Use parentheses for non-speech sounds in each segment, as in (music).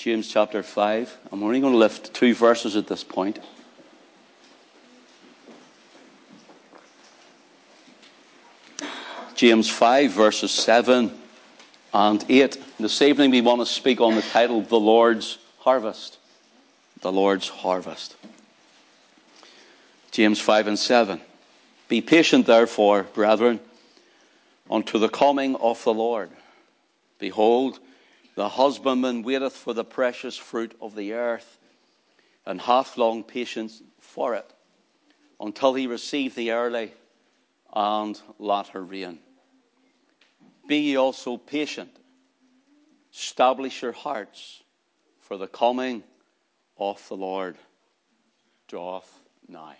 James chapter 5. I'm only going to lift two verses at this point. James 5, verses 7 and 8. This evening we want to speak on the title, The Lord's Harvest. The Lord's Harvest. James 5 and 7. Be patient, therefore, brethren, unto the coming of the Lord. Behold, the husbandman waiteth for the precious fruit of the earth, and hath long patience for it, until he receive the early and latter rain. Be ye also patient. Establish your hearts, for the coming of the Lord draweth nigh.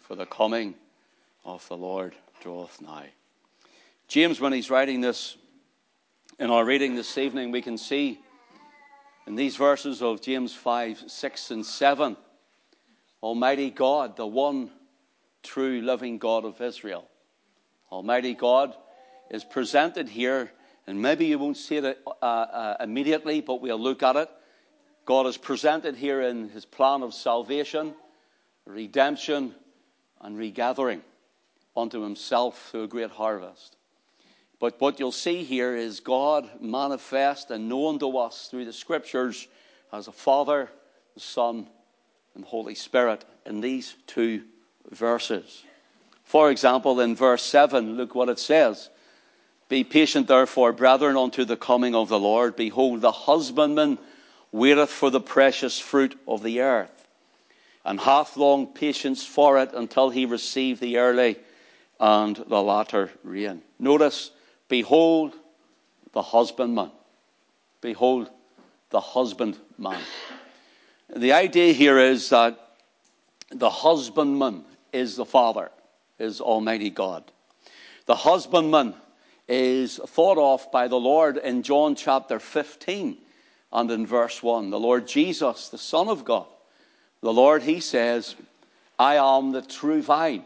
For the coming of the Lord draweth nigh. James, when he's writing this in our reading this evening, we can see in these verses of James 5, 6, and 7, Almighty God, the one true living God of Israel. Almighty God is presented here, and maybe you won't see it uh, uh, immediately, but we'll look at it. God is presented here in his plan of salvation, redemption, and regathering unto himself through a great harvest. But what you'll see here is God manifest and known to us through the scriptures as a Father, the Son, and the Holy Spirit in these two verses. For example, in verse 7, look what it says. Be patient, therefore, brethren, unto the coming of the Lord. Behold, the husbandman waiteth for the precious fruit of the earth, and hath long patience for it until he receive the early and the latter rain. Notice, behold the husbandman. Behold the husbandman. The idea here is that the husbandman is the Father, is Almighty God. The husbandman is thought of by the Lord in John chapter 15 and in verse 1. The Lord Jesus, the Son of God, the Lord, He says, I am the true vine,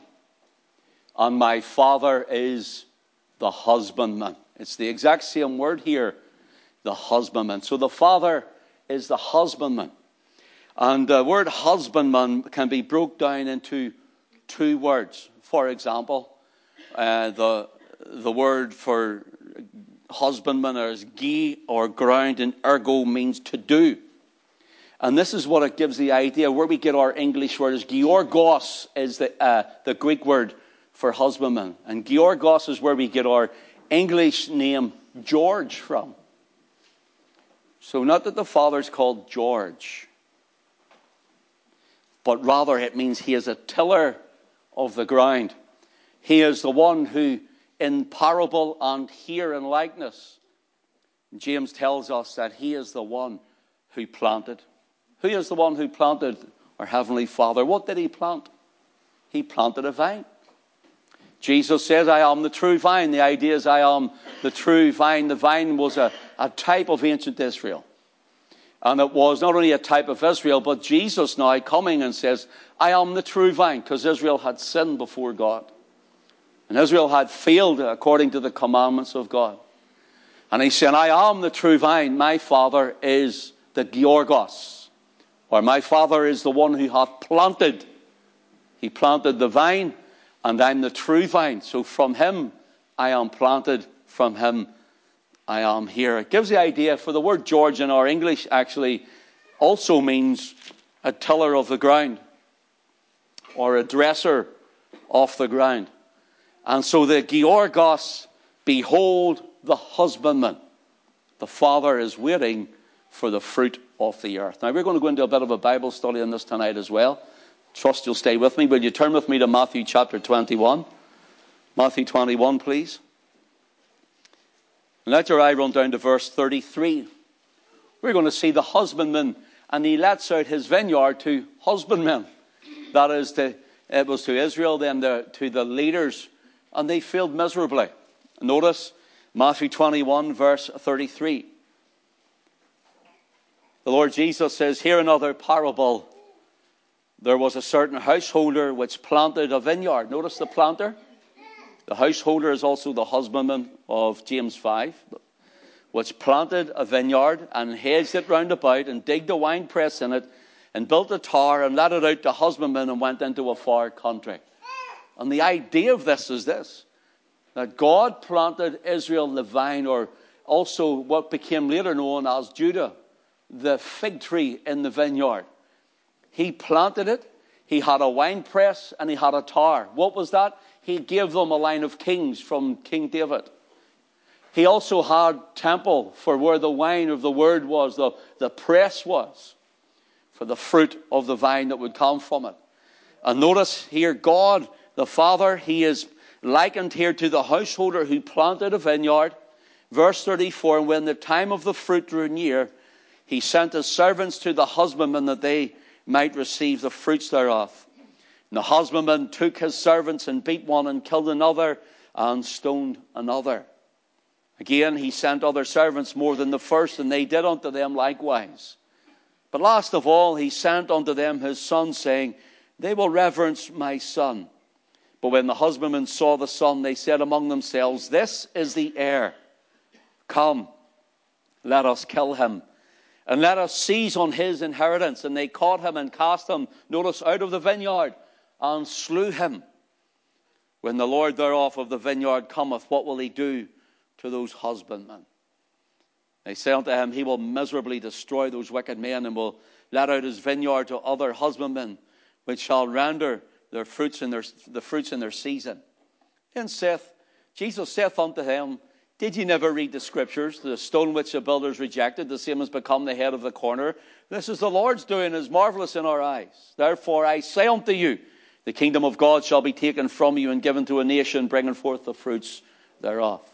and my Father is the husbandman. It's the exact same word here, the husbandman. So the Father is the husbandman. And the word husbandman can be broke down into two words. For example, uh, the the word for husbandman is gi or ground, and ergo means to do. And this is what it gives the idea where we get our English word is georgos is the, uh, the Greek word for husbandman. And georgos is where we get our English name George from. So not that the father's called George, but rather it means he is a tiller of the ground. He is the one who in parable and here in likeness. James tells us that he is the one who planted. Who is the one who planted our Heavenly Father? What did he plant? He planted a vine. Jesus says, I am the true vine. The idea is, I am the true vine. The vine was a, a type of ancient Israel. And it was not only a type of Israel, but Jesus now coming and says, I am the true vine, because Israel had sinned before God. And Israel had failed according to the commandments of God. And he said, I am the true vine. My father is the Georgos. Or my father is the one who hath planted. He planted the vine, and I'm the true vine. So from him I am planted, from him I am here. It gives the idea for the word George in our English actually also means a tiller of the ground or a dresser of the ground. And so the Georgos, behold the husbandman. The father is waiting for the fruit of the earth. Now we're going to go into a bit of a Bible study on this tonight as well. Trust you'll stay with me. Will you turn with me to Matthew chapter 21? Matthew 21, please. And let your eye run down to verse 33. We're going to see the husbandman, and he lets out his vineyard to husbandmen. That is, to, it was to Israel, then the, to the leaders and they failed miserably. Notice Matthew 21, verse 33. The Lord Jesus says, Here another parable. There was a certain householder which planted a vineyard. Notice the planter. The householder is also the husbandman of James 5. which planted a vineyard and hedged it round about and digged a wine press in it and built a tower and let it out to husbandmen and went into a far country. And the idea of this is this that God planted Israel the vine, or also what became later known as Judah, the fig tree in the vineyard. He planted it, he had a wine press, and he had a tower. What was that? He gave them a line of kings from King David. He also had temple for where the wine of the word was, the, the press was, for the fruit of the vine that would come from it. And notice here, God the Father, he is likened here to the householder who planted a vineyard. Verse 34 And when the time of the fruit drew near, he sent his servants to the husbandman that they might receive the fruits thereof. And the husbandman took his servants and beat one and killed another and stoned another. Again, he sent other servants more than the first, and they did unto them likewise. But last of all, he sent unto them his son, saying, They will reverence my son. But when the husbandmen saw the son, they said among themselves, This is the heir. Come, let us kill him, and let us seize on his inheritance. And they caught him and cast him, notice, out of the vineyard, and slew him. When the Lord thereof of the vineyard cometh, what will he do to those husbandmen? They say unto him, He will miserably destroy those wicked men, and will let out his vineyard to other husbandmen, which shall render their fruits in their, the fruits in their season. Then saith, Jesus saith unto him, Did ye never read the scriptures? The stone which the builders rejected, the same has become the head of the corner. This is the Lord's doing, is marvelous in our eyes. Therefore I say unto you, the kingdom of God shall be taken from you and given to a nation, bringing forth the fruits thereof.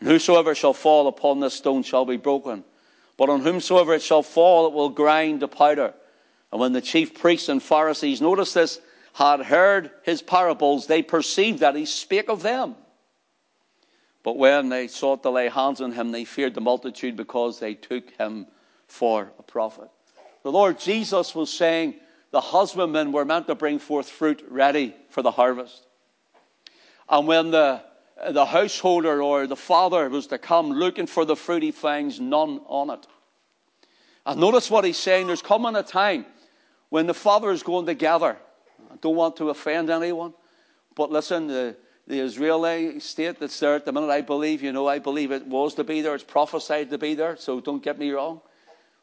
And whosoever shall fall upon this stone shall be broken. But on whomsoever it shall fall, it will grind to powder. And when the chief priests and Pharisees, notice this, had heard his parables, they perceived that he spake of them. But when they sought to lay hands on him, they feared the multitude because they took him for a prophet. The Lord Jesus was saying the husbandmen were meant to bring forth fruit ready for the harvest. And when the, the householder or the father was to come looking for the fruit, he finds none on it. And notice what he's saying. There's coming a time when the father is going to gather I don't want to offend anyone, but listen, the, the Israeli state that's there at the minute, I believe, you know, I believe it was to be there. It's prophesied to be there, so don't get me wrong.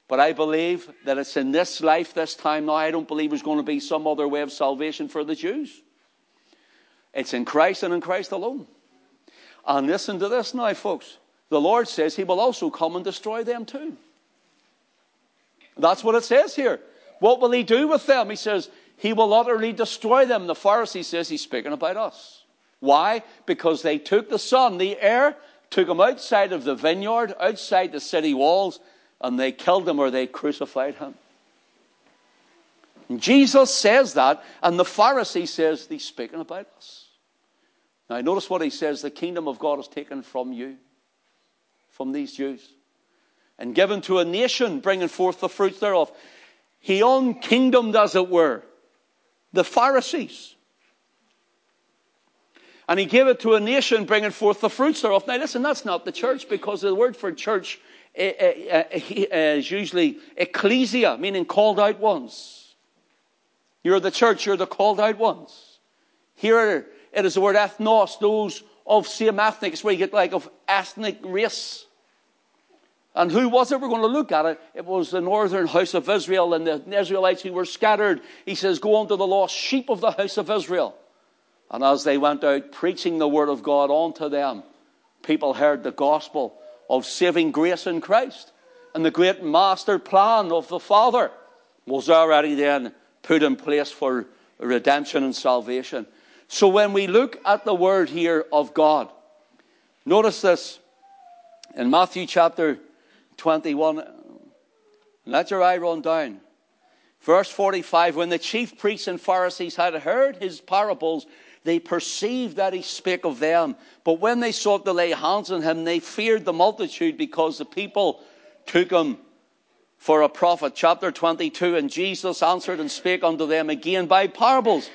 But I believe that it's in this life, this time now. I don't believe there's going to be some other way of salvation for the Jews. It's in Christ and in Christ alone. And listen to this now, folks. The Lord says He will also come and destroy them too. That's what it says here. What will He do with them? He says, he will utterly destroy them. The Pharisee says he's speaking about us. Why? Because they took the son, the heir, took him outside of the vineyard, outside the city walls, and they killed him or they crucified him. And Jesus says that, and the Pharisee says he's speaking about us. Now, notice what he says the kingdom of God is taken from you, from these Jews, and given to a nation, bringing forth the fruits thereof. He unkingdomed, as it were the Pharisees. And he gave it to a nation bringing forth the fruits thereof. Now, listen, that's not the church because the word for church eh, eh, eh, is usually ecclesia, meaning called out ones. You're the church, you're the called out ones. Here it is the word ethnos, those of same ethnic. It's where you get like of ethnic race. And who was it? We're going to look at it. It was the northern house of Israel and the Israelites who were scattered. He says, Go unto the lost sheep of the house of Israel. And as they went out preaching the word of God unto them, people heard the gospel of saving grace in Christ. And the great master plan of the Father was already then put in place for redemption and salvation. So when we look at the word here of God, notice this in Matthew chapter 21. Let your eye run down. Verse 45 When the chief priests and Pharisees had heard his parables, they perceived that he spake of them. But when they sought to lay hands on him, they feared the multitude because the people took him for a prophet. Chapter 22 And Jesus answered and spake unto them again by parables,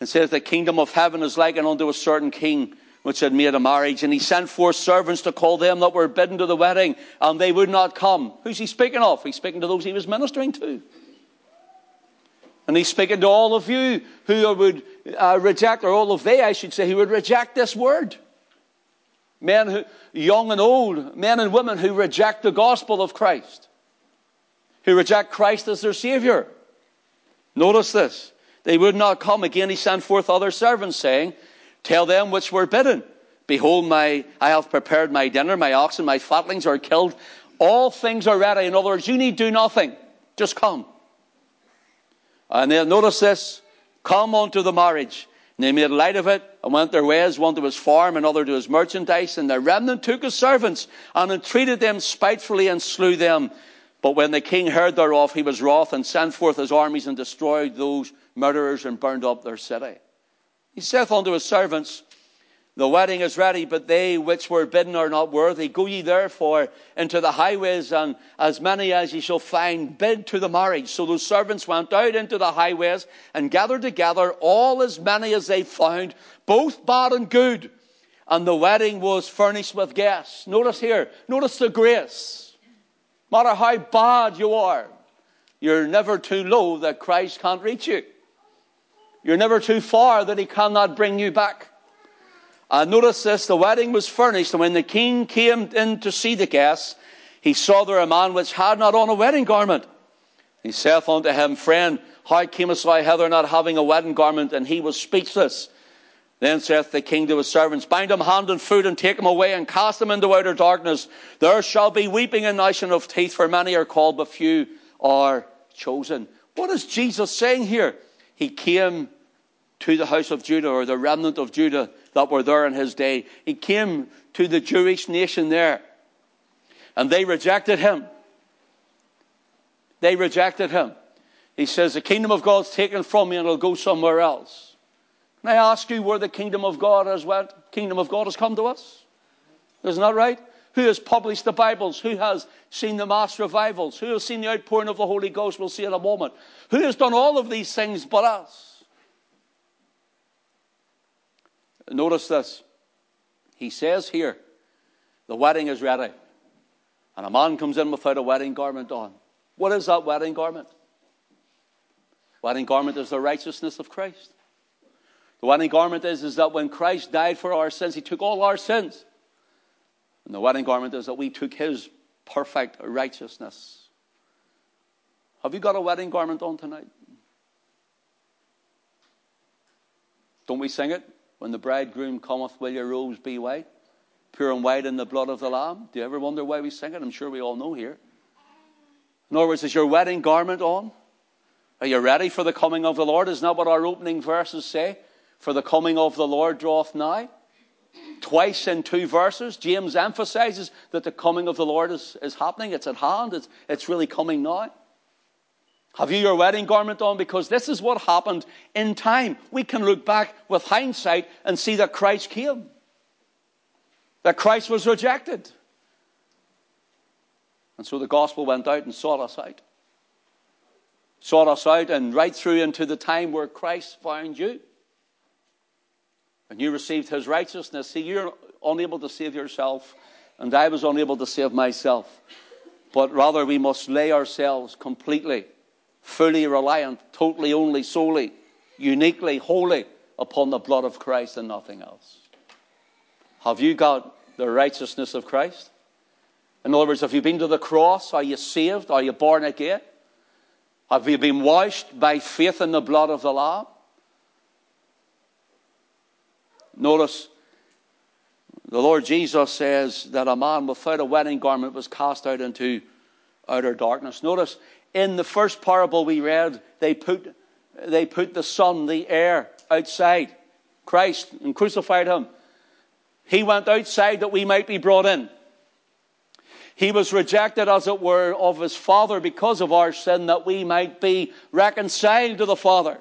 and says, The kingdom of heaven is likened unto a certain king which had made a marriage, and he sent forth servants to call them that were bidden to the wedding, and they would not come. Who's he speaking of? He's speaking to those he was ministering to. And he's speaking to all of you who would uh, reject, or all of they, I should say, who would reject this word. Men who, young and old, men and women who reject the gospel of Christ, who reject Christ as their Savior. Notice this. They would not come. Again, he sent forth other servants, saying, Tell them which were bidden, Behold, my, I have prepared my dinner, my oxen, my fatlings are killed. All things are ready. In other words, you need do nothing. Just come. And then notice this. Come unto the marriage. And they made light of it and went their ways, one to his farm, another to his merchandise. And the remnant took his servants and entreated them spitefully and slew them. But when the king heard thereof, he was wroth and sent forth his armies and destroyed those murderers and burned up their city. He saith unto his servants, the wedding is ready, but they which were bidden are not worthy. Go ye therefore into the highways, and as many as ye shall find, bid to the marriage. So those servants went out into the highways and gathered together all as many as they found, both bad and good. And the wedding was furnished with guests. Notice here, notice the grace. No matter how bad you are, you're never too low that Christ can't reach you. You're never too far that he cannot bring you back. Uh, notice this, the wedding was furnished, and when the king came in to see the guests, he saw there a man which had not on a wedding garment. He saith unto him, Friend, how camest thou hither not having a wedding garment? And he was speechless. Then saith the king to his servants, Bind him hand and foot, and take him away, and cast him into outer darkness. There shall be weeping and gnashing of teeth, for many are called, but few are chosen. What is Jesus saying here? He came to the house of Judah, or the remnant of Judah, that were there in his day. He came to the Jewish nation there. And they rejected him. They rejected him. He says, The kingdom of God's taken from me and it'll go somewhere else. Can I ask you where the kingdom of God has went? Kingdom of God has come to us. Isn't that right? Who has published the Bibles? Who has seen the mass revivals? Who has seen the outpouring of the Holy Ghost? We'll see in a moment. Who has done all of these things but us? Notice this. He says here, the wedding is ready. And a man comes in without a wedding garment on. What is that wedding garment? Wedding garment is the righteousness of Christ. The wedding garment is, is that when Christ died for our sins, he took all our sins. And the wedding garment is that we took his perfect righteousness. Have you got a wedding garment on tonight? Don't we sing it? When the bridegroom cometh, will your robes be white? Pure and white in the blood of the Lamb. Do you ever wonder why we sing it? I'm sure we all know here. In other words, is your wedding garment on? Are you ready for the coming of the Lord? Isn't that what our opening verses say? For the coming of the Lord draweth nigh. Twice in two verses, James emphasizes that the coming of the Lord is, is happening. It's at hand. It's, it's really coming now. Have you your wedding garment on? Because this is what happened in time. We can look back with hindsight and see that Christ came, that Christ was rejected. And so the gospel went out and sought us out. Sought us out and right through into the time where Christ found you. And you received his righteousness. See, you're unable to save yourself, and I was unable to save myself. But rather, we must lay ourselves completely fully reliant, totally, only, solely, uniquely, wholly upon the blood of Christ and nothing else. Have you got the righteousness of Christ? In other words, have you been to the cross? Are you saved? Are you born again? Have you been washed by faith in the blood of the Lamb? Notice the Lord Jesus says that a man without a wedding garment was cast out into outer darkness. Notice in the first parable we read, they put, they put the son, the heir, outside Christ and crucified him. He went outside that we might be brought in. He was rejected, as it were, of his Father because of our sin, that we might be reconciled to the Father.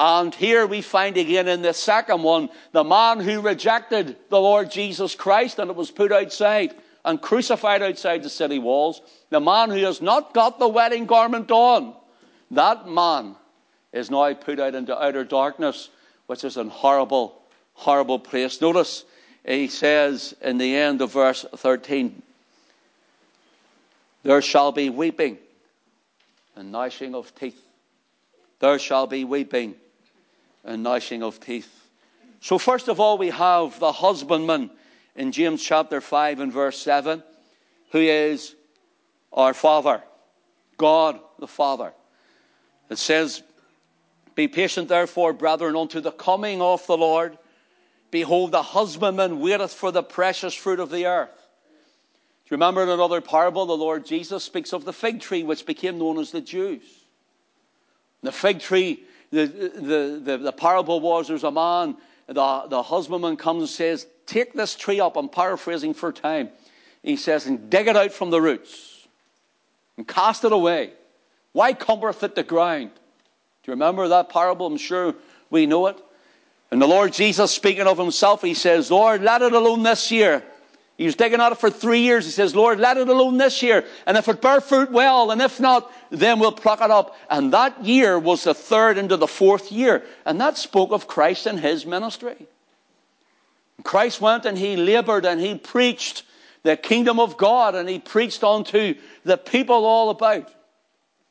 And here we find again in the second one the man who rejected the Lord Jesus Christ and it was put outside and crucified outside the city walls, the man who has not got the wedding garment on, that man is now put out into outer darkness, which is in horrible, horrible place. Notice he says in the end of verse 13, There shall be weeping and gnashing of teeth. There shall be weeping and gnashing of teeth. So, first of all, we have the husbandman in James chapter 5 and verse 7, who is our Father, God the Father. It says, Be patient, therefore, brethren, unto the coming of the Lord. Behold, the husbandman waiteth for the precious fruit of the earth. Do you remember in another parable, the Lord Jesus speaks of the fig tree, which became known as the Jews. The fig tree, the, the, the, the parable was there's a man, the, the husbandman comes and says, Take this tree up. I'm paraphrasing for time. He says, And dig it out from the roots and cast it away. Why cumbereth it the ground? Do you remember that parable? I'm sure we know it. And the Lord Jesus, speaking of himself, he says, Lord, let it alone this year. He was digging at it for three years. He says, Lord, let it alone this year. And if it bear fruit, well. And if not, then we'll pluck it up. And that year was the third into the fourth year. And that spoke of Christ and his ministry. Christ went and he labored and he preached the kingdom of God and he preached unto the people all about,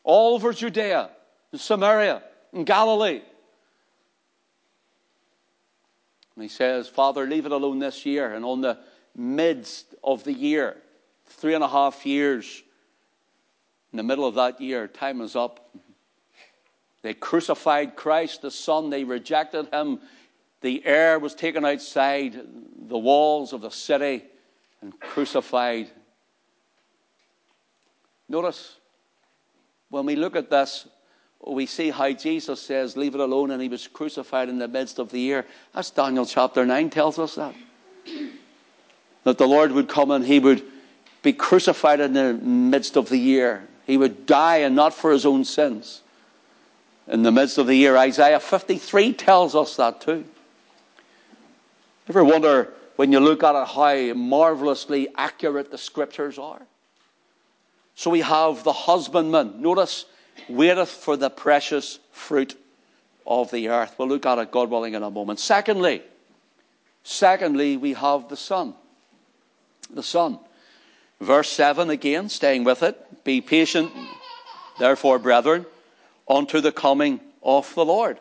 all over Judea and Samaria and Galilee. And he says, Father, leave it alone this year. And on the midst of the year, three and a half years, in the middle of that year, time is up. They crucified Christ, the Son. They rejected him. The heir was taken outside the walls of the city and crucified. Notice, when we look at this, we see how Jesus says, Leave it alone, and he was crucified in the midst of the year. That's Daniel chapter 9 tells us that. That the Lord would come and he would be crucified in the midst of the year. He would die and not for his own sins. In the midst of the year, Isaiah 53 tells us that too. Ever wonder when you look at it how marvelously accurate the scriptures are? So we have the husbandman. Notice waiteth for the precious fruit of the earth. We'll look at it, God willing, in a moment. Secondly, secondly, we have the Son. The Son. Verse 7 again, staying with it. Be patient, therefore, brethren, unto the coming of the Lord.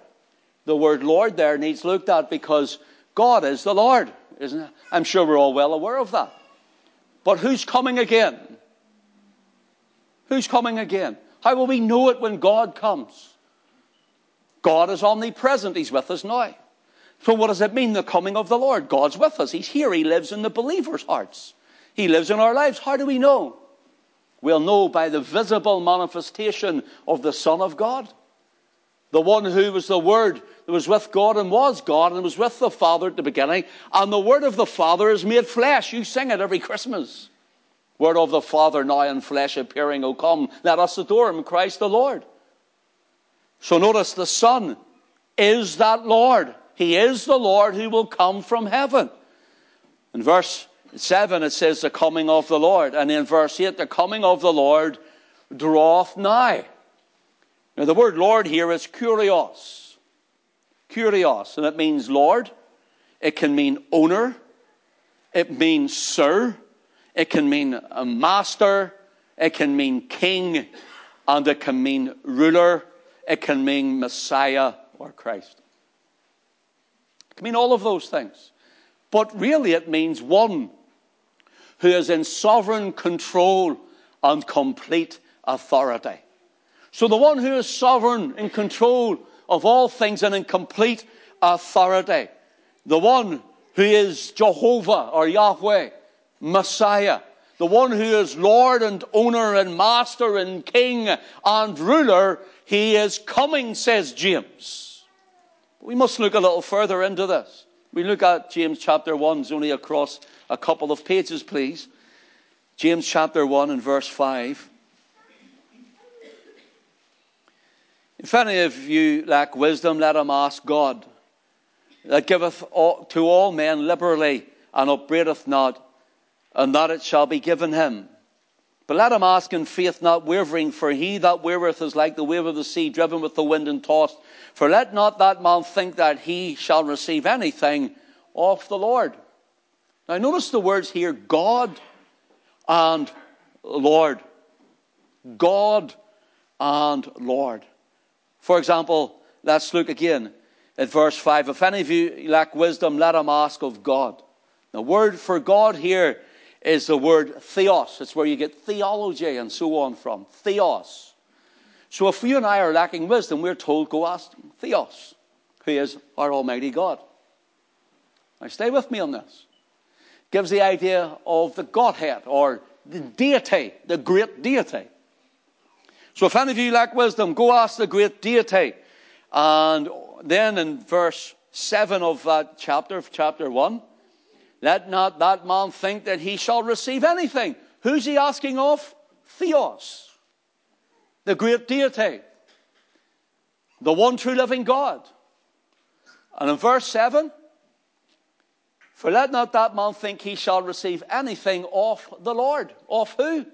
The word Lord there needs looked at because God is the Lord, isn't it? I'm sure we're all well aware of that. But who's coming again? Who's coming again? How will we know it when God comes? God is omnipresent. He's with us now. So what does it mean, the coming of the Lord? God's with us. He's here. He lives in the believers' hearts. He lives in our lives. How do we know? We'll know by the visible manifestation of the Son of God. The one who was the Word that was with God and was God and was with the Father at the beginning. And the Word of the Father is made flesh. You sing it every Christmas. Word of the Father now in flesh appearing, O come, let us adore him, Christ the Lord. So notice the Son is that Lord. He is the Lord who will come from heaven. In verse 7, it says the coming of the Lord. And in verse 8, the coming of the Lord draweth nigh. Now, the word Lord here is kurios. Kurios, and it means Lord. It can mean owner. It means sir. It can mean a master. It can mean king. And it can mean ruler. It can mean Messiah or Christ. It can mean all of those things. But really, it means one who is in sovereign control and complete authority. So, the one who is sovereign in control of all things and in complete authority, the one who is Jehovah or Yahweh, Messiah, the one who is Lord and owner and master and king and ruler, he is coming, says James. we must look a little further into this. We look at James chapter 1, it's only across a couple of pages, please. James chapter 1 and verse 5. If any of you lack wisdom, let him ask God, that giveth to all men liberally and upbraideth not and that it shall be given him. But let him ask in faith, not wavering, for he that wavereth is like the wave of the sea, driven with the wind and tossed. For let not that man think that he shall receive anything of the Lord. Now, notice the words here God and Lord. God and Lord. For example, let's look again at verse 5. If any of you lack wisdom, let him ask of God. The word for God here is the word theos. It's where you get theology and so on from. Theos. So if you and I are lacking wisdom, we're told go ask Theos, who is our Almighty God. Now stay with me on this. Gives the idea of the Godhead or the deity, the great deity. So if any of you lack wisdom, go ask the great deity. And then in verse 7 of that chapter, chapter 1, let not that man think that he shall receive anything. Who's he asking of? Theos, the great deity, the one true living God. And in verse 7, for let not that man think he shall receive anything of the Lord. Of who?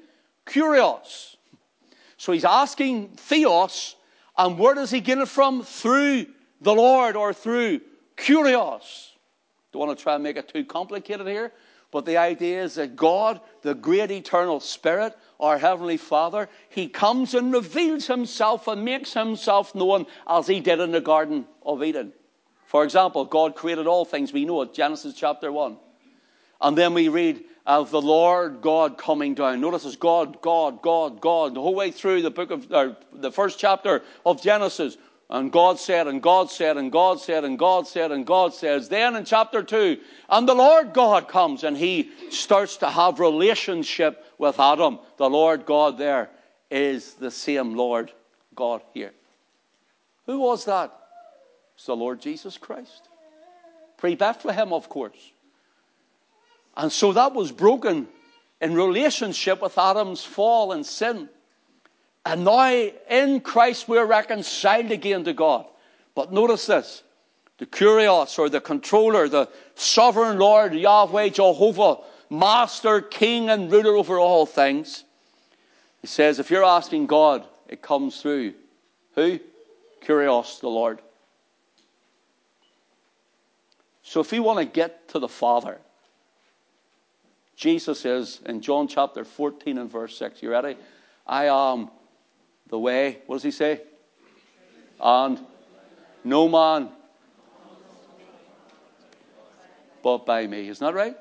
Kurios. So he's asking Theos, and where does he get it from? Through the Lord or through Kurios. Don't want to try and make it too complicated here, but the idea is that God, the great eternal Spirit, our Heavenly Father, He comes and reveals Himself and makes Himself known as He did in the Garden of Eden. For example, God created all things. We know it, Genesis chapter 1. And then we read of the Lord God coming down. Notice it's God, God, God, God, the whole way through the book of, the first chapter of Genesis. And God said, and God said, and God said, and God said, and God says. Then in chapter 2, and the Lord God comes and he starts to have relationship with Adam. The Lord God there is the same Lord God here. Who was that? It's the Lord Jesus Christ. Pre Bethlehem, of course. And so that was broken in relationship with Adam's fall and sin. And now in Christ we're reconciled again to God. But notice this the Kurios or the controller, the sovereign Lord, Yahweh, Jehovah, master, king, and ruler over all things. He says, if you're asking God, it comes through who? Kurios, the Lord. So if we want to get to the Father, Jesus says in John chapter 14 and verse 6, you ready? I am the way, what does he say? And no man but by me. Isn't that right?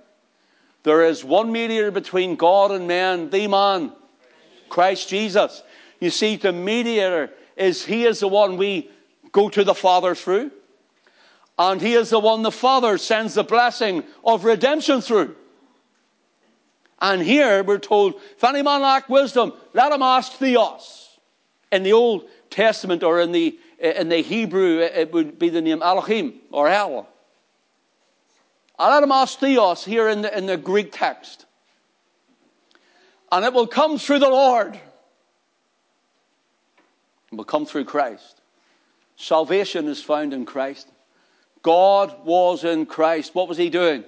There is one mediator between God and man, the man, Christ Jesus. You see, the mediator is, he is the one we go to the Father through. And he is the one the Father sends the blessing of redemption through. And here we're told, if any man lack wisdom, let him ask Theos. In the Old Testament or in the, in the Hebrew, it would be the name Elohim or El. And let him ask Theos here in the, in the Greek text. And it will come through the Lord. It will come through Christ. Salvation is found in Christ. God was in Christ. What was he doing?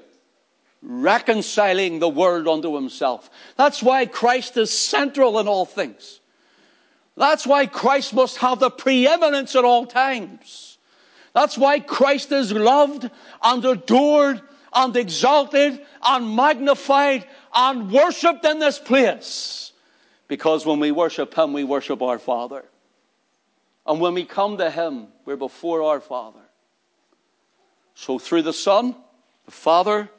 Reconciling the world unto himself. That's why Christ is central in all things. That's why Christ must have the preeminence at all times. That's why Christ is loved and adored and exalted and magnified and worshipped in this place. Because when we worship Him, we worship our Father. And when we come to Him, we're before our Father. So through the Son, the Father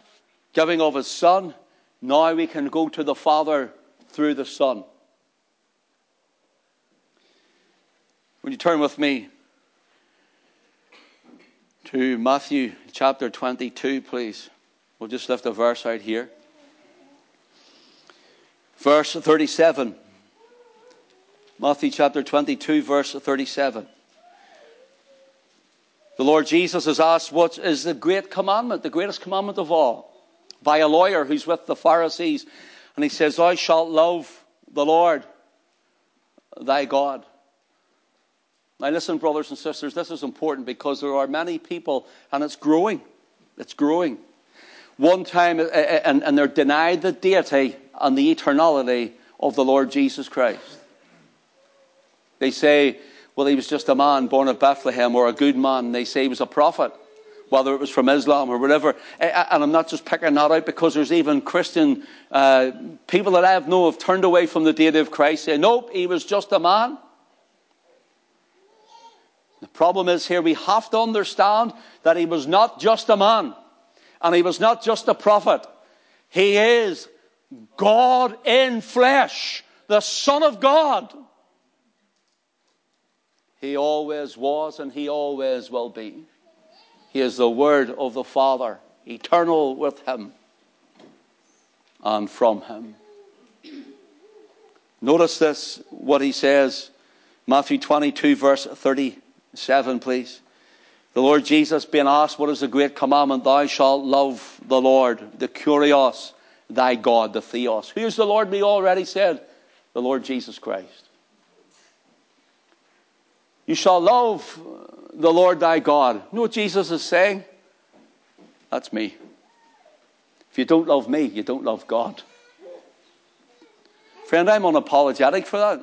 giving of His Son, now we can go to the Father through the Son. Would you turn with me to Matthew chapter 22, please? We'll just lift a verse out here. Verse 37. Matthew chapter 22, verse 37. The Lord Jesus is asked, What is the great commandment, the greatest commandment of all? By a lawyer who's with the Pharisees. And he says, Thou shalt love the Lord thy God. Now, listen, brothers and sisters, this is important because there are many people, and it's growing. It's growing. One time, uh, uh, and, and they're denied the deity and the eternality of the Lord Jesus Christ. They say, well, he was just a man born of Bethlehem or a good man. They say he was a prophet. Whether it was from Islam or whatever. And I'm not just picking that out because there's even Christian uh, people that I have known have turned away from the deity of Christ, saying, nope, he was just a man. The problem is here we have to understand that he was not just a man and he was not just a prophet. He is God in flesh, the Son of God. He always was and he always will be. He is the Word of the Father, eternal with him and from him. Notice this, what he says, Matthew 22, verse 37, please. The Lord Jesus being asked, What is the great commandment? Thou shalt love the Lord, the Kurios, thy God, the Theos. Who's the Lord? We already said, the Lord Jesus Christ. You shall love the Lord thy God. You know what Jesus is saying? That's me. If you don't love me, you don't love God. Friend, I'm unapologetic for that.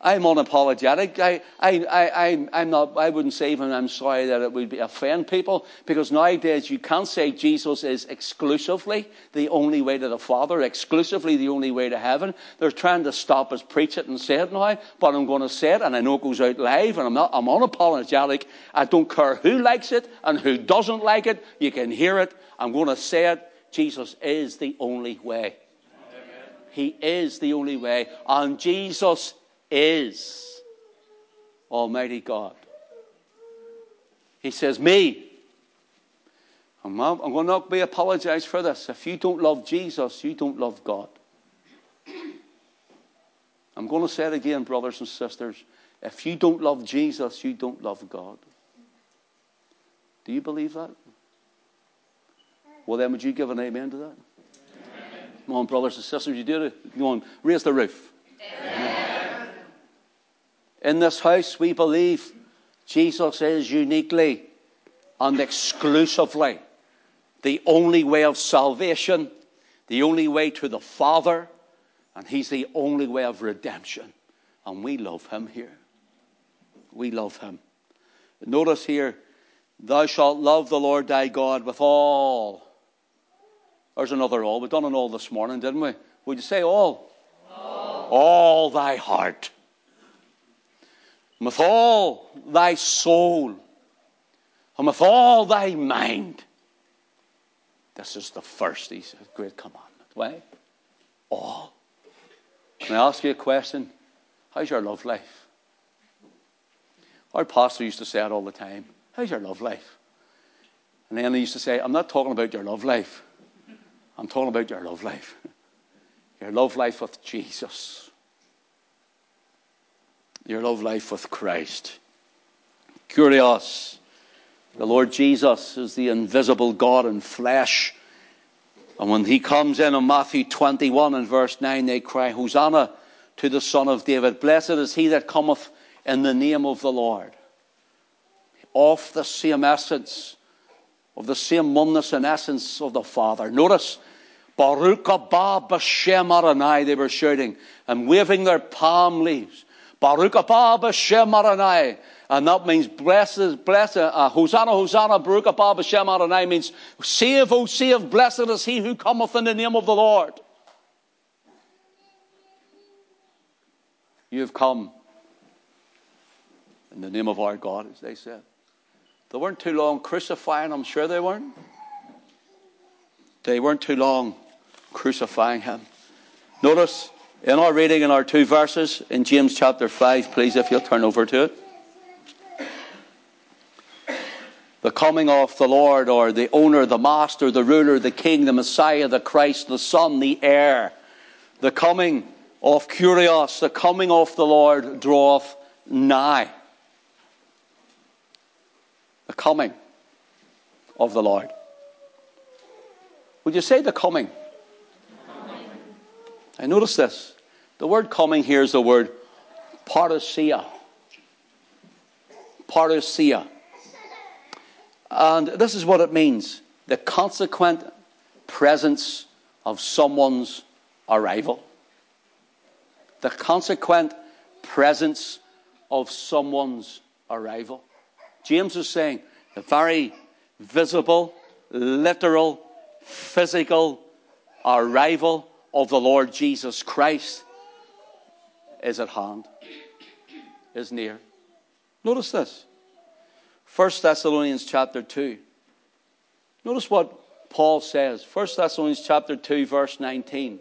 I'm unapologetic. I, I, I, I, am not, I wouldn't say even I'm sorry that it would be offend people because nowadays you can't say Jesus is exclusively the only way to the Father, exclusively the only way to heaven. They're trying to stop us preach it and say it now, but I'm going to say it and I know it goes out live and I'm not, I'm unapologetic. I don't care who likes it and who doesn't like it. You can hear it. I'm going to say it. Jesus is the only way. Amen. He is the only way. And Jesus is Almighty God. He says, Me. I'm, going to not be apologized for this. If you don't love Jesus, you don't love God. I'm going to say it again, brothers and sisters. If you don't love Jesus, you don't love God. Do you believe that? Well, then, would you give an amen to that? Amen. Come on, brothers and sisters, you do it. Come on, raise the roof. In this house, we believe Jesus is uniquely and exclusively the only way of salvation, the only way to the Father, and He's the only way of redemption. And we love Him here. We love Him. Notice here, thou shalt love the Lord thy God with all. There's another all. We've done an all this morning, didn't we? Would you say all? All, all thy heart and with all thy soul, and with all thy mind. This is the first, he says, great commandment. Why? All. Can I ask you a question? How's your love life? Our pastor used to say it all the time. How's your love life? And then he used to say, I'm not talking about your love life. I'm talking about your love life. (laughs) Your love life with Jesus your love life with Christ. Kurios, the Lord Jesus is the invisible God in flesh. And when he comes in on Matthew 21 and verse 9, they cry, Hosanna to the Son of David. Blessed is he that cometh in the name of the Lord. Of the same essence, of the same oneness and essence of the Father. Notice, Baruch haba b'shem Adonai, they were shouting and waving their palm leaves. Baruch b'shem Adonai. And that means blessed, blessed, uh, Hosanna, Hosanna, Baruch b'shem Adonai means save, O save, blessed is he who cometh in the name of the Lord. You have come in the name of our God, as they said. They weren't too long crucifying, I'm sure they weren't. They weren't too long crucifying him. Notice in our reading in our two verses in James chapter 5, please, if you'll turn over to it. The coming of the Lord, or the owner, the master, the ruler, the king, the Messiah, the Christ, the Son, the heir. The coming of Kurios, the coming of the Lord draweth nigh. The coming of the Lord. Would you say the coming? I notice this. The word coming here is the word parousia. Parousia. And this is what it means the consequent presence of someone's arrival. The consequent presence of someone's arrival. James is saying the very visible, literal, physical arrival of the Lord Jesus Christ is at hand, is near. Notice this. 1 Thessalonians chapter 2. Notice what Paul says. 1 Thessalonians chapter 2, verse 19.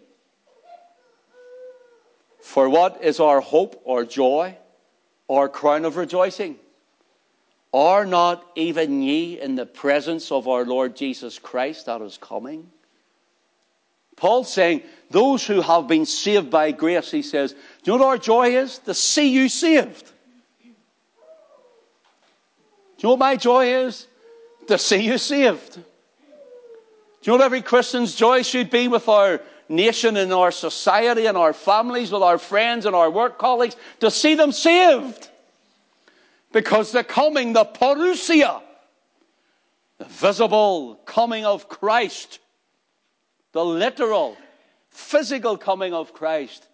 For what is our hope or joy or crown of rejoicing? Are not even ye in the presence of our Lord Jesus Christ that is coming? Paul's saying, those who have been saved by grace, he says, do you know what our joy is? To see you saved. Do you know what my joy is? To see you saved. Do you know what every Christian's joy should be with our nation and our society and our families, with our friends and our work colleagues? To see them saved. Because the coming, the parousia, the visible coming of Christ, the literal, physical coming of Christ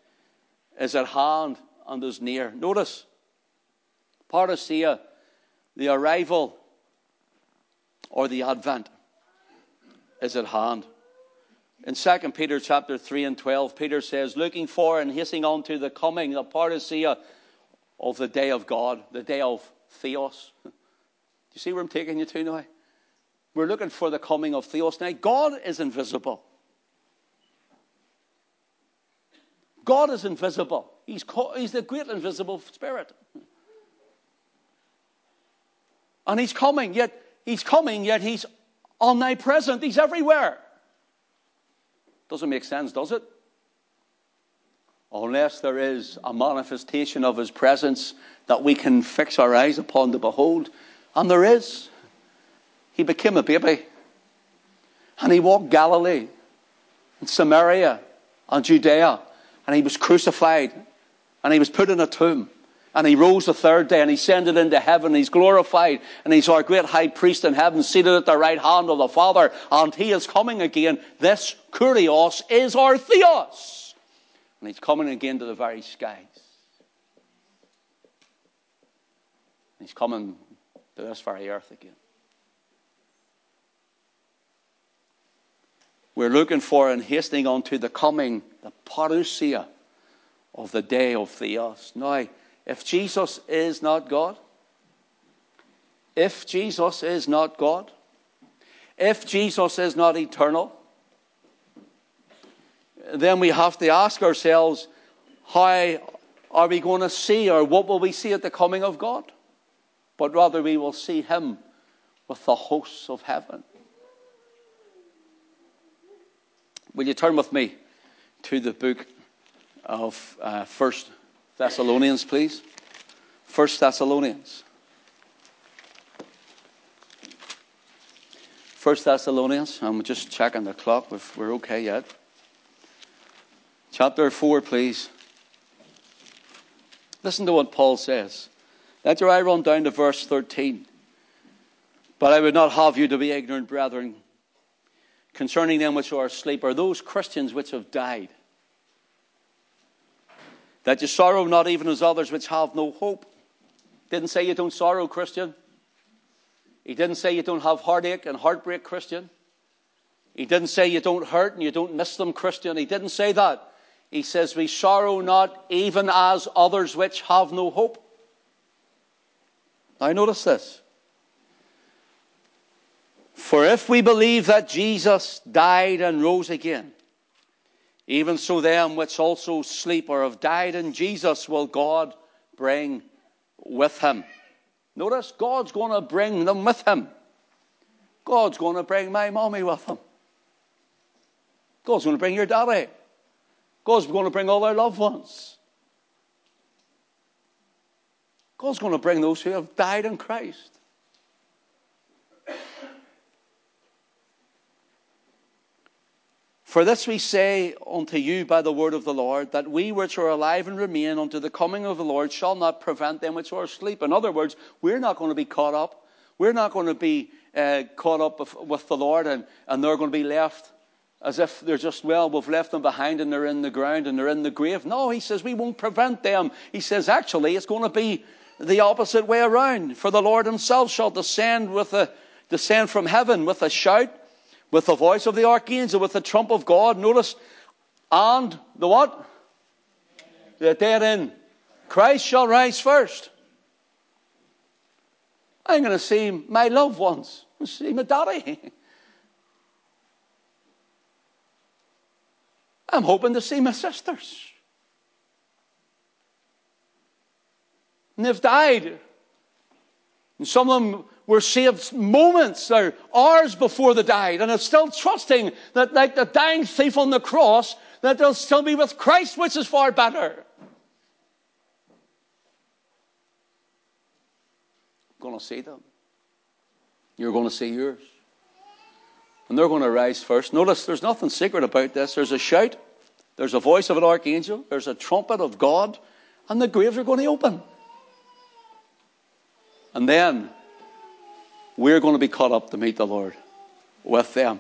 is at hand and is near. Notice, parousia, the arrival or the advent is at hand. In 2 Peter chapter 3 and 12, Peter says, looking for and hastening on to the coming, the parousia of the day of God, the day of Theos. (laughs) Do you see where I'm taking you to now? We're looking for the coming of Theos. Now, God is invisible. God is invisible. He's, he's the great invisible spirit. And he's coming, yet he's coming, yet he's omnipresent. He's everywhere. Doesn't make sense, does it? Unless there is a manifestation of his presence that we can fix our eyes upon to behold. And there is. He became a baby. And he walked Galilee and Samaria and Judea and he was crucified and he was put in a tomb and he rose the third day and he ascended into heaven. He's glorified and he's our great high priest in heaven, seated at the right hand of the Father, and he is coming again. This Kurios is our Theos. And he's coming again to the very skies. He's coming to this very earth again. We're looking for and hastening on to the coming, the parousia of the day of Theos. Now, if Jesus is not God, if Jesus is not God, if Jesus is not eternal, then we have to ask ourselves, how are we going to see, or what will we see at the coming of God? But rather, we will see Him with the hosts of heaven. Will you turn with me to the book of uh, First Thessalonians, please? First Thessalonians. First Thessalonians. I'm just checking the clock if we're okay yet. Chapter 4, please. Listen to what Paul says. Let your eye run down to verse 13. But I would not have you to be ignorant, brethren, concerning them which are asleep, are those Christians which have died. That you sorrow not even as others which have no hope. Didn't say you don't sorrow, Christian. He didn't say you don't have heartache and heartbreak, Christian. He didn't say you don't hurt and you don't miss them, Christian. He didn't say that. He says, We sorrow not even as others which have no hope. Now, notice this. For if we believe that Jesus died and rose again, even so them which also sleep or have died in Jesus will God bring with him. Notice, God's going to bring them with him. God's going to bring my mommy with him. God's going to bring your daddy. God's going to bring all their loved ones. God's going to bring those who have died in Christ. For this we say unto you by the word of the Lord, that we which are alive and remain unto the coming of the Lord shall not prevent them which are asleep. In other words, we're not going to be caught up. We're not going to be uh, caught up with, the Lord and, and they're going to be left as if they're just, well, we've left them behind and they're in the ground and they're in the grave. No, he says we won't prevent them. He says actually it's going to be the opposite way around. For the Lord himself shall descend with a descend from heaven with a shout, with the voice of the archangel, with the trump of God. Notice, and the what? The dead in Christ shall rise first. I'm going to see my loved ones. See my daddy. (laughs) I'm hoping to see my sisters. And they've died. And some of them were saved moments or hours before they died, and are still trusting that, like the dying thief on the cross, that they'll still be with Christ, which is far better. I'm going to see them. You're going to see yours. And they're going to rise first. Notice there's nothing secret about this. There's a shout, there's a voice of an archangel, there's a trumpet of God, and the graves are going to open. And then we're going to be caught up to meet the Lord with them.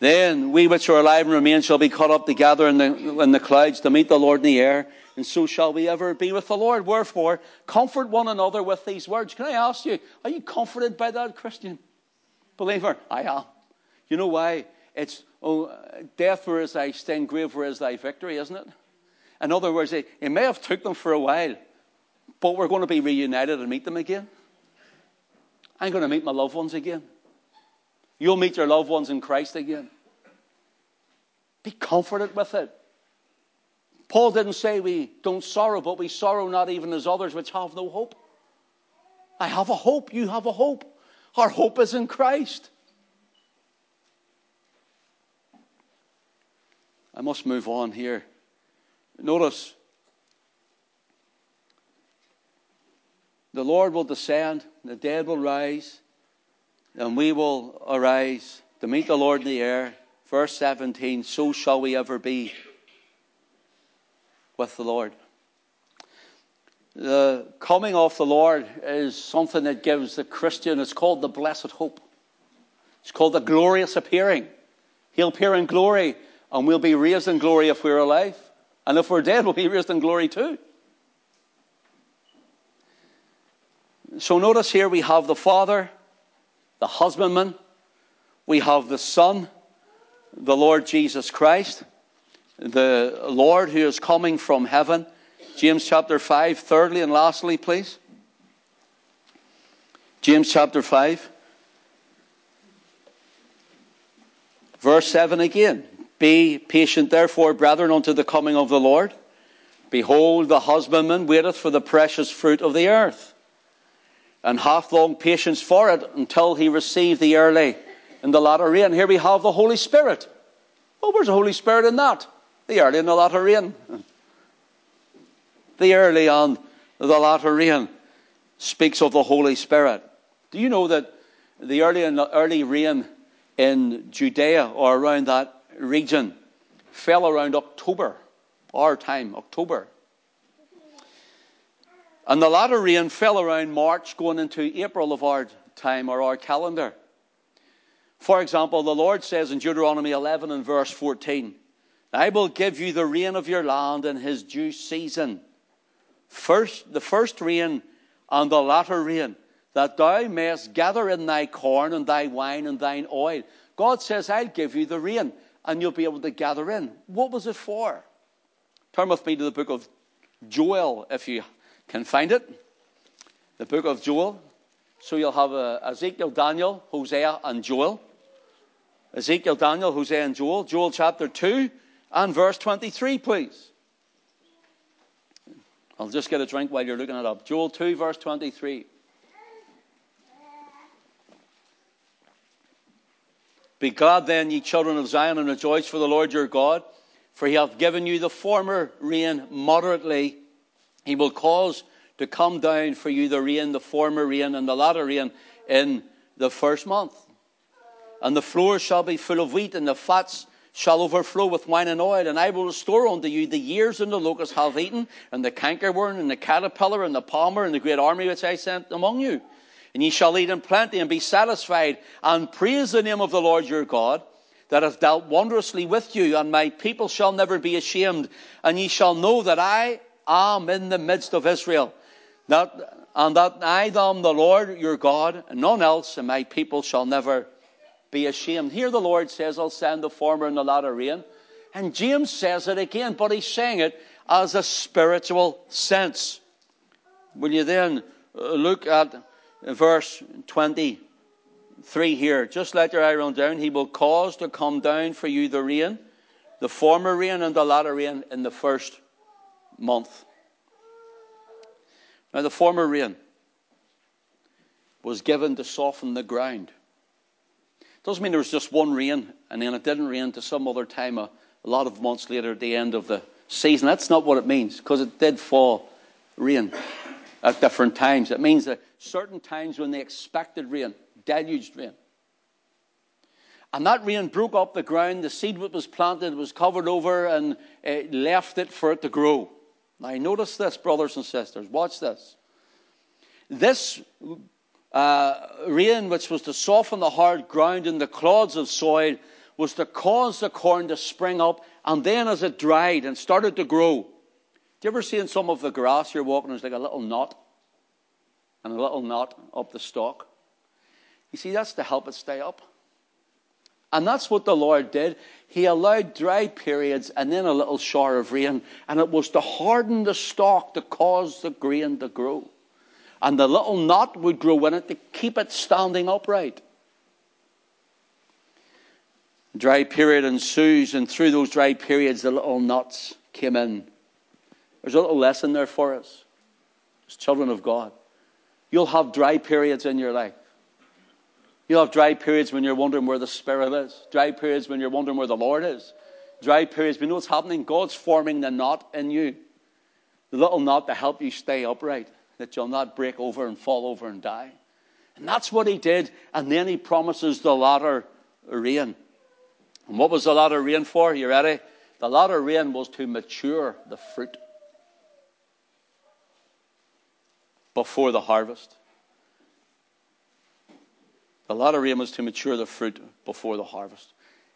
Then we which are alive and remain shall be caught up together in the, in the clouds to meet the Lord in the air, and so shall we ever be with the Lord. Wherefore, comfort one another with these words. Can I ask you, are you comforted by that, Christian? Believer, I am. You know why? It's oh, death where is thy sting, grave where is thy victory, isn't it? In other words, it, it may have took them for a while, but we're going to be reunited and meet them again. I'm going to meet my loved ones again. You'll meet your loved ones in Christ again. Be comforted with it. Paul didn't say we don't sorrow, but we sorrow not even as others which have no hope. I have a hope. You have a hope. Our hope is in Christ. I must move on here. Notice the Lord will descend, the dead will rise, and we will arise to meet the Lord in the air. Verse 17 So shall we ever be with the Lord. The coming of the Lord is something that gives the Christian, it's called the blessed hope. It's called the glorious appearing. He'll appear in glory, and we'll be raised in glory if we're alive. And if we're dead, we'll be raised in glory too. So notice here we have the Father, the husbandman, we have the Son, the Lord Jesus Christ, the Lord who is coming from heaven. James chapter 5, thirdly and lastly, please. James chapter 5, verse 7 again. Be patient, therefore, brethren, unto the coming of the Lord. Behold, the husbandman waiteth for the precious fruit of the earth and half long patience for it until he received the early and the latter rain. Here we have the Holy Spirit. Well, where's the Holy Spirit in that? The early and the latter rain. The early and the latter rain speaks of the Holy Spirit. Do you know that the early and the early rain in Judea or around that region fell around October, our time, October. And the latter rain fell around March going into April of our time or our calendar. For example, the Lord says in Deuteronomy 11 and verse 14, I will give you the rain of your land in his due season. First, the first rain and the latter rain, that thou mayest gather in thy corn and thy wine and thine oil. God says, I'll give you the rain and you'll be able to gather in. What was it for? Turn with me to the book of Joel, if you can find it. The book of Joel. So you'll have uh, Ezekiel, Daniel, Hosea, and Joel. Ezekiel, Daniel, Hosea, and Joel. Joel chapter 2 and verse 23, please. I'll just get a drink while you're looking it up. Joel 2, verse 23. Be glad then, ye children of Zion, and rejoice for the Lord your God, for he hath given you the former rain moderately he will cause to come down for you the rain, the former rain, and the latter rain in the first month. And the floors shall be full of wheat, and the fats shall overflow with wine and oil. And I will restore unto you the years and the locusts have eaten, and the cankerworm, and the caterpillar, and the palmer, and the great army which I sent among you. And ye shall eat in plenty and be satisfied, and praise the name of the Lord your God, that hath dealt wondrously with you, and my people shall never be ashamed. And ye shall know that I am in the midst of Israel. That, and that I am the Lord your God, and none else, and my people shall never be ashamed. Here the Lord says, I'll send the former and the latter rain. And James says it again, but he's saying it as a spiritual sense. Will you then uh, look at verse 23 here? Just let your eye run down. He will cause to come down for you the rain, the former rain and the latter rain in the first month. Now, the former rain was given to soften the ground. It doesn't mean there was just one rain and then it didn't rain to some other time a, a lot of months later at the end of the season. That's not what it means because it did fall rain at different times. It means that certain times when they expected rain, deluged rain. And that rain broke up the ground, the seed that was planted was covered over and left it for it to grow. Now, notice this, brothers and sisters. Watch this. This uh, rain, which was to soften the hard ground and the clods of soil, was to cause the corn to spring up, and then as it dried and started to grow. Do you ever see in some of the grass you're walking, there's like a little knot, and a little knot up the stalk? You see, that's to help it stay up. And that's what the Lord did. He allowed dry periods and then a little shower of rain, and it was to harden the stalk to cause the grain to grow. And the little knot would grow in it to keep it standing upright. Dry period ensues, and through those dry periods, the little knots came in. There's a little lesson there for us as children of God. You'll have dry periods in your life. You'll have dry periods when you're wondering where the Spirit is, dry periods when you're wondering where the Lord is, dry periods when you know what's happening. God's forming the knot in you, the little knot to help you stay upright, that you'll not break over and fall over and die. And that's what He did. And then He promises the latter rain. And what was the latter rain for? You ready? The latter rain was to mature the fruit before the harvest. The rain was to mature the fruit before the harvest.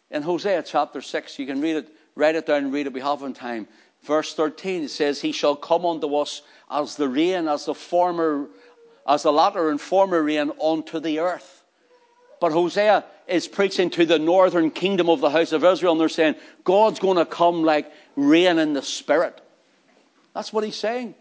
In Hosea chapter 6, you can read it, write it down and read it. We have in time. Verse 13, it says, He shall come unto us as the rain, as the former, as the latter and former rain unto the earth. But Hosea is preaching to the northern kingdom of the house of Israel, and they're saying, God's going to come like rain in the spirit. That's what he's saying.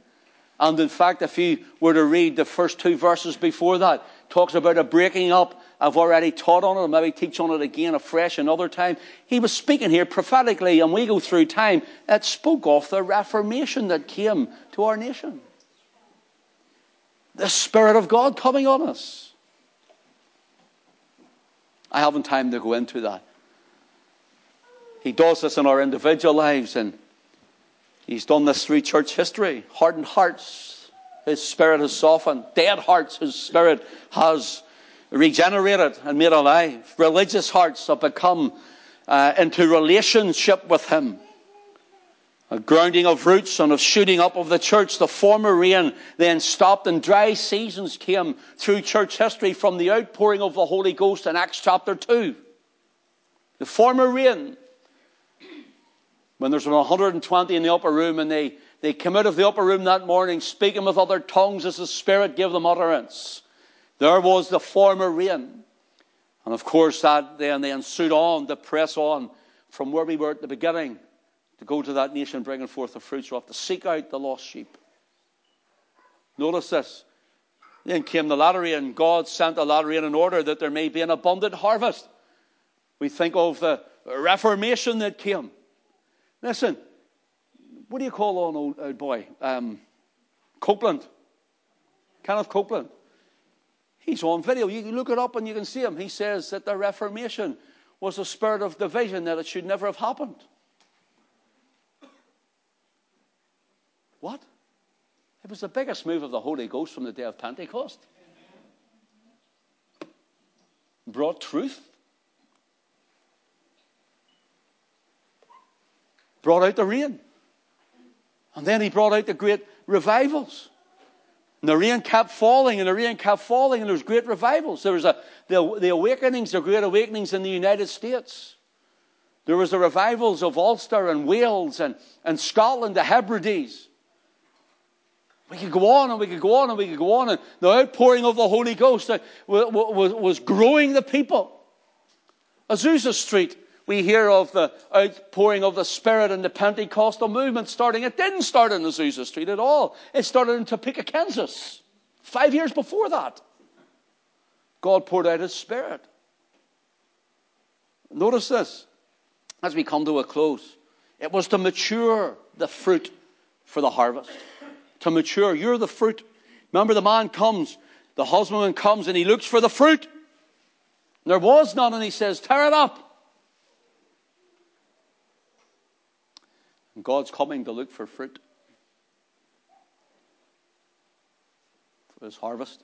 And in fact, if you were to read the first two verses before that, talks about a breaking up. I've already taught on it, I'll maybe teach on it again afresh another time. He was speaking here prophetically, and we go through time, it spoke of the Reformation that came to our nation. The Spirit of God coming on us. I haven't time to go into that. He does this in our individual lives, and He's done this through church history. Hardened hearts his spirit has softened. Dead hearts, his spirit has regenerated and made alive. Religious hearts have become uh, into relationship with him. A grounding of roots and of shooting up of the church. The former rain then stopped and dry seasons came through church history from the outpouring of the Holy Ghost in Acts chapter 2. The former rain, when there's 120 in the upper room and they they came out of the upper room that morning speaking with other tongues as the Spirit gave them utterance. There was the former rain. And of course, that then ensued on to press on from where we were at the beginning to go to that nation bringing forth the fruits of to seek out the lost sheep. Notice this. Then came the latter rain. God sent the latter rain in order that there may be an abundant harvest. We think of the Reformation that came. Listen, what do you call an old, old boy? Um, Copeland. Kenneth Copeland. He's on video. You look it up and you can see him. He says that the Reformation was a spirit of division, that it should never have happened. What? It was the biggest move of the Holy Ghost from the day of Pentecost. Brought truth. Brought out the rain. And then he brought out the great revivals. And the rain kept falling, and the rain kept falling, and there was great revivals. There was a, the, the awakenings, the great awakenings in the United States. There was the revivals of Ulster and Wales and, and Scotland, the Hebrides. We could go on and we could go on and we could go on. And the outpouring of the Holy Ghost uh, was growing the people. Azusa Street, we hear of the outpouring of the Spirit and the Pentecostal movement starting. It didn't start in Azusa Street at all. It started in Topeka, Kansas. Five years before that. God poured out His Spirit. Notice this as we come to a close. It was to mature the fruit for the harvest. To mature. You're the fruit. Remember, the man comes, the husbandman comes, and he looks for the fruit. There was none, and he says, Tear it up. God's coming to look for fruit for his harvest.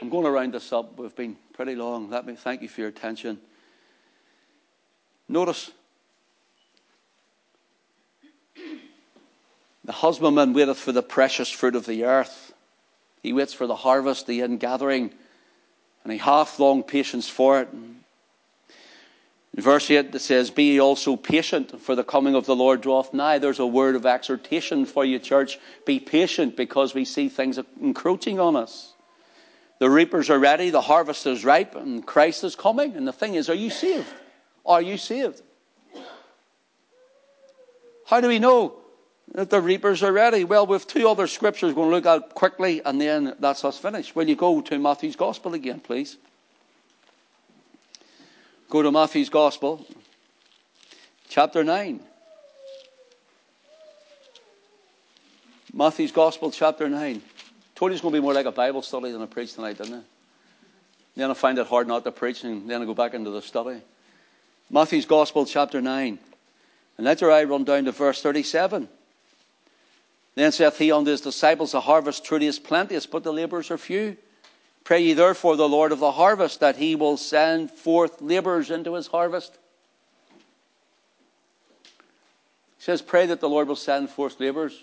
I'm going to round this up. We've been pretty long. Let me thank you for your attention. Notice the husbandman waiteth for the precious fruit of the earth. He waits for the harvest, the ingathering, and he hath long patience for it. Verse 8 it says, Be also patient, for the coming of the Lord draweth nigh. There's a word of exhortation for you, church. Be patient because we see things encroaching on us. The reapers are ready, the harvest is ripe, and Christ is coming. And the thing is, are you saved? Are you saved? How do we know that the reapers are ready? Well, we have two other scriptures to look at quickly, and then that's us finished. Will you go to Matthew's Gospel again, please? Go to Matthew's Gospel, chapter 9. Matthew's Gospel, chapter 9. Told you it's going to be more like a Bible study than a preach tonight, didn't it? Then I find it hard not to preach, and then I go back into the study. Matthew's Gospel, chapter 9. And let your eye run down to verse 37. Then saith he unto his disciples, The harvest truly is plenteous, but the labourers are few. Pray ye therefore the Lord of the harvest that he will send forth labourers into his harvest. He says, Pray that the Lord will send forth labourers.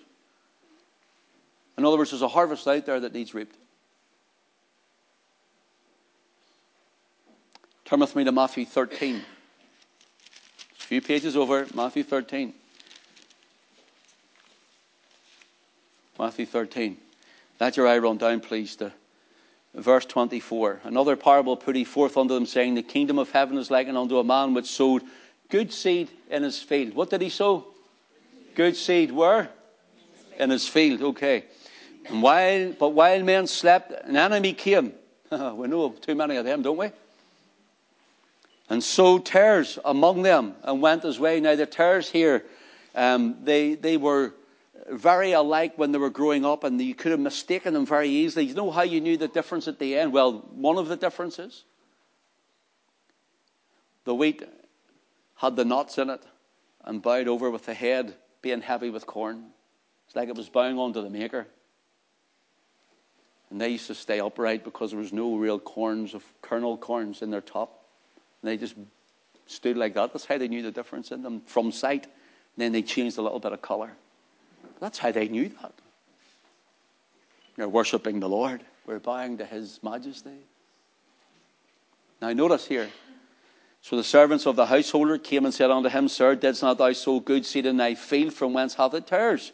In other words, there's a harvest out there that needs reaped. Turn with me to Matthew 13. A few pages over, Matthew 13. Matthew 13. Let your eye run down, please, to verse 24. Another parable put he forth unto them, saying, The kingdom of heaven is likened unto a man which sowed good seed in his field. What did he sow? Good seed where? In his field. Okay. And while, but while men slept, an enemy came. (laughs) we know too many of them, don't we? And sowed tares among them and went his way. Now, the tares here, um, they, they were very alike when they were growing up, and you could have mistaken them very easily. You know how you knew the difference at the end? Well, one of the differences the wheat had the knots in it and bowed over with the head being heavy with corn. It's like it was bowing onto the maker. And they used to stay upright because there was no real corns of kernel corns in their top. And they just stood like that. That's how they knew the difference in them from sight. And then they changed a little bit of color. That's how they knew that. They're worshipping the Lord. We're bowing to His majesty. Now, notice here. So the servants of the householder came and said unto him, Sir, didst not thou sow good seed in thy field? From whence hath it tares?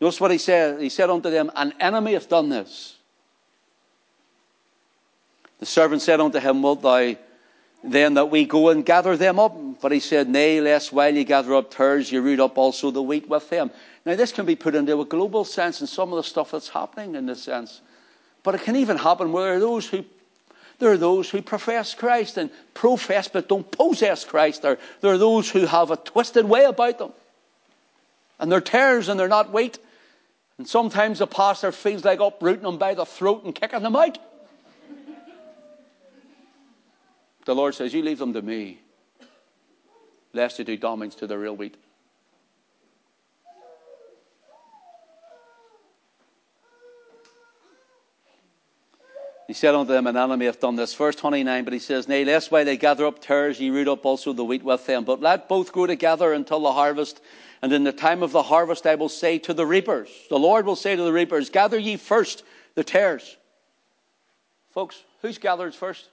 Notice what he said. He said unto them, An enemy hath done this. The servant said unto him, Wilt thou then that we go and gather them up? But he said, Nay, lest while ye gather up tares, ye root up also the wheat with them. Now, this can be put into a global sense and some of the stuff that's happening in this sense. But it can even happen where there are those who there are those who profess Christ and profess but don't possess Christ. There, there are those who have a twisted way about them. And they're tares and they're not wheat. And sometimes the pastor feels like uprooting them by the throat and kicking them out. The Lord says, You leave them to me, lest they do damage to the real wheat. He said unto them, An enemy hath done this. Verse 29, but he says, Nay, lest while they gather up tares, ye root up also the wheat with them. But let both grow together until the harvest. And in the time of the harvest, I will say to the reapers, the Lord will say to the reapers, Gather ye first the tares. Folks, who's gathered first?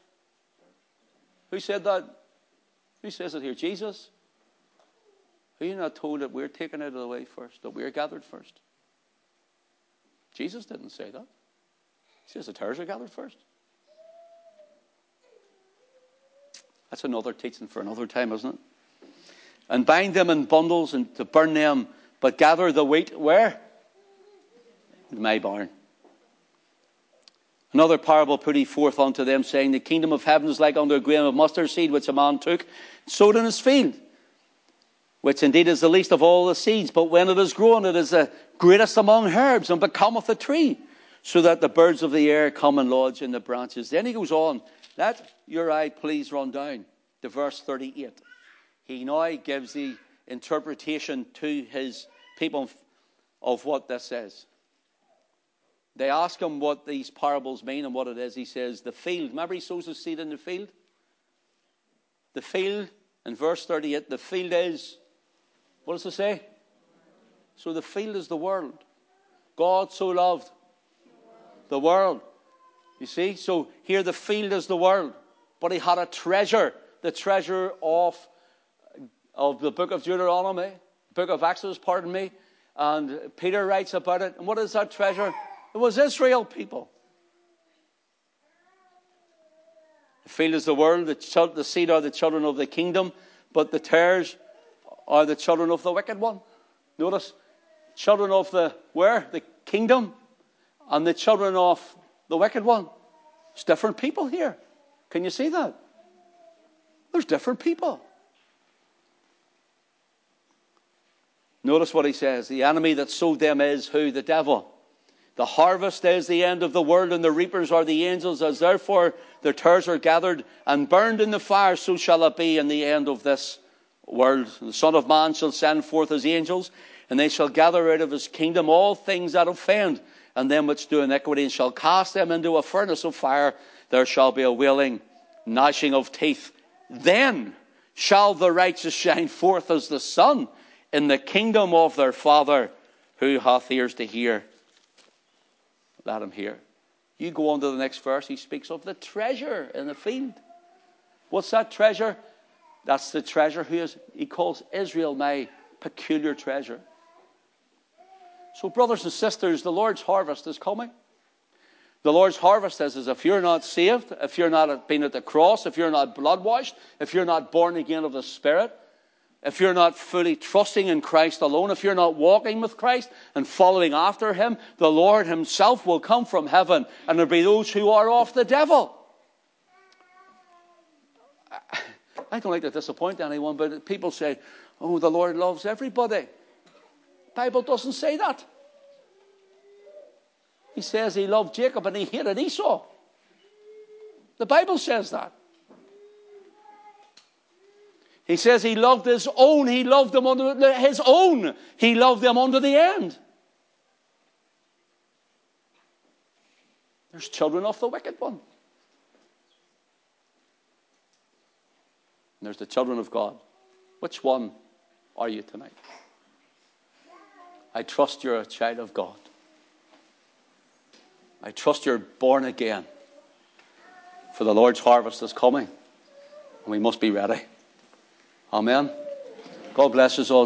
Who said that? Who says it here? Jesus? Are you not told that we're taken out of the way first, that we're gathered first? Jesus didn't say that. He says the tares are gathered first. That's another teaching for another time, isn't it? And bind them in bundles and to burn them, but gather the wheat where? In my barn. Another parable put he forth unto them, saying, The kingdom of heaven is like unto a grain of mustard seed, which a man took, sowed in his field, which indeed is the least of all the seeds. But when it is grown, it is the greatest among herbs, and becometh a tree, so that the birds of the air come and lodge in the branches. Then he goes on, Let your eye please run down to verse 38. He now gives the interpretation to his people of what this says. They ask him what these parables mean and what it is. He says, The field. Remember, he sows his seed in the field? The field, in verse 38, the field is, what does it say? So the field is the world. God so loved the world. You see? So here the field is the world. But he had a treasure, the treasure of, of the book of Deuteronomy, book of Exodus, pardon me. And Peter writes about it. And what is that treasure? It was Israel people. The field is the world, the, the seed are the children of the kingdom, but the tares are the children of the wicked one. Notice, children of the where? The kingdom, and the children of the wicked one. It's different people here. Can you see that? There's different people. Notice what he says. The enemy that sowed them is who? The devil. The harvest is the end of the world, and the reapers are the angels. As therefore their tares are gathered and burned in the fire, so shall it be in the end of this world. The Son of Man shall send forth his angels, and they shall gather out of his kingdom all things that offend, and them which do iniquity, and shall cast them into a furnace of fire. There shall be a wailing, gnashing of teeth. Then shall the righteous shine forth as the sun in the kingdom of their Father, who hath ears to hear let him hear. You go on to the next verse, he speaks of the treasure in the field. What's that treasure? That's the treasure who is, he calls Israel my peculiar treasure. So, brothers and sisters, the Lord's harvest is coming. The Lord's harvest is, is if you're not saved, if you're not been at the cross, if you're not blood washed, if you're not born again of the Spirit, if you're not fully trusting in Christ alone, if you're not walking with Christ and following after Him, the Lord Himself will come from heaven and there'll be those who are of the devil. I don't like to disappoint anyone, but people say, oh, the Lord loves everybody. The Bible doesn't say that. He says he loved Jacob and he hated Esau. The Bible says that. He says he loved his own. He loved them unto his own. He loved them unto the end. There's children of the wicked one. And there's the children of God. Which one are you tonight? I trust you're a child of God. I trust you're born again. For the Lord's harvest is coming. And we must be ready. Amen. God bless us all.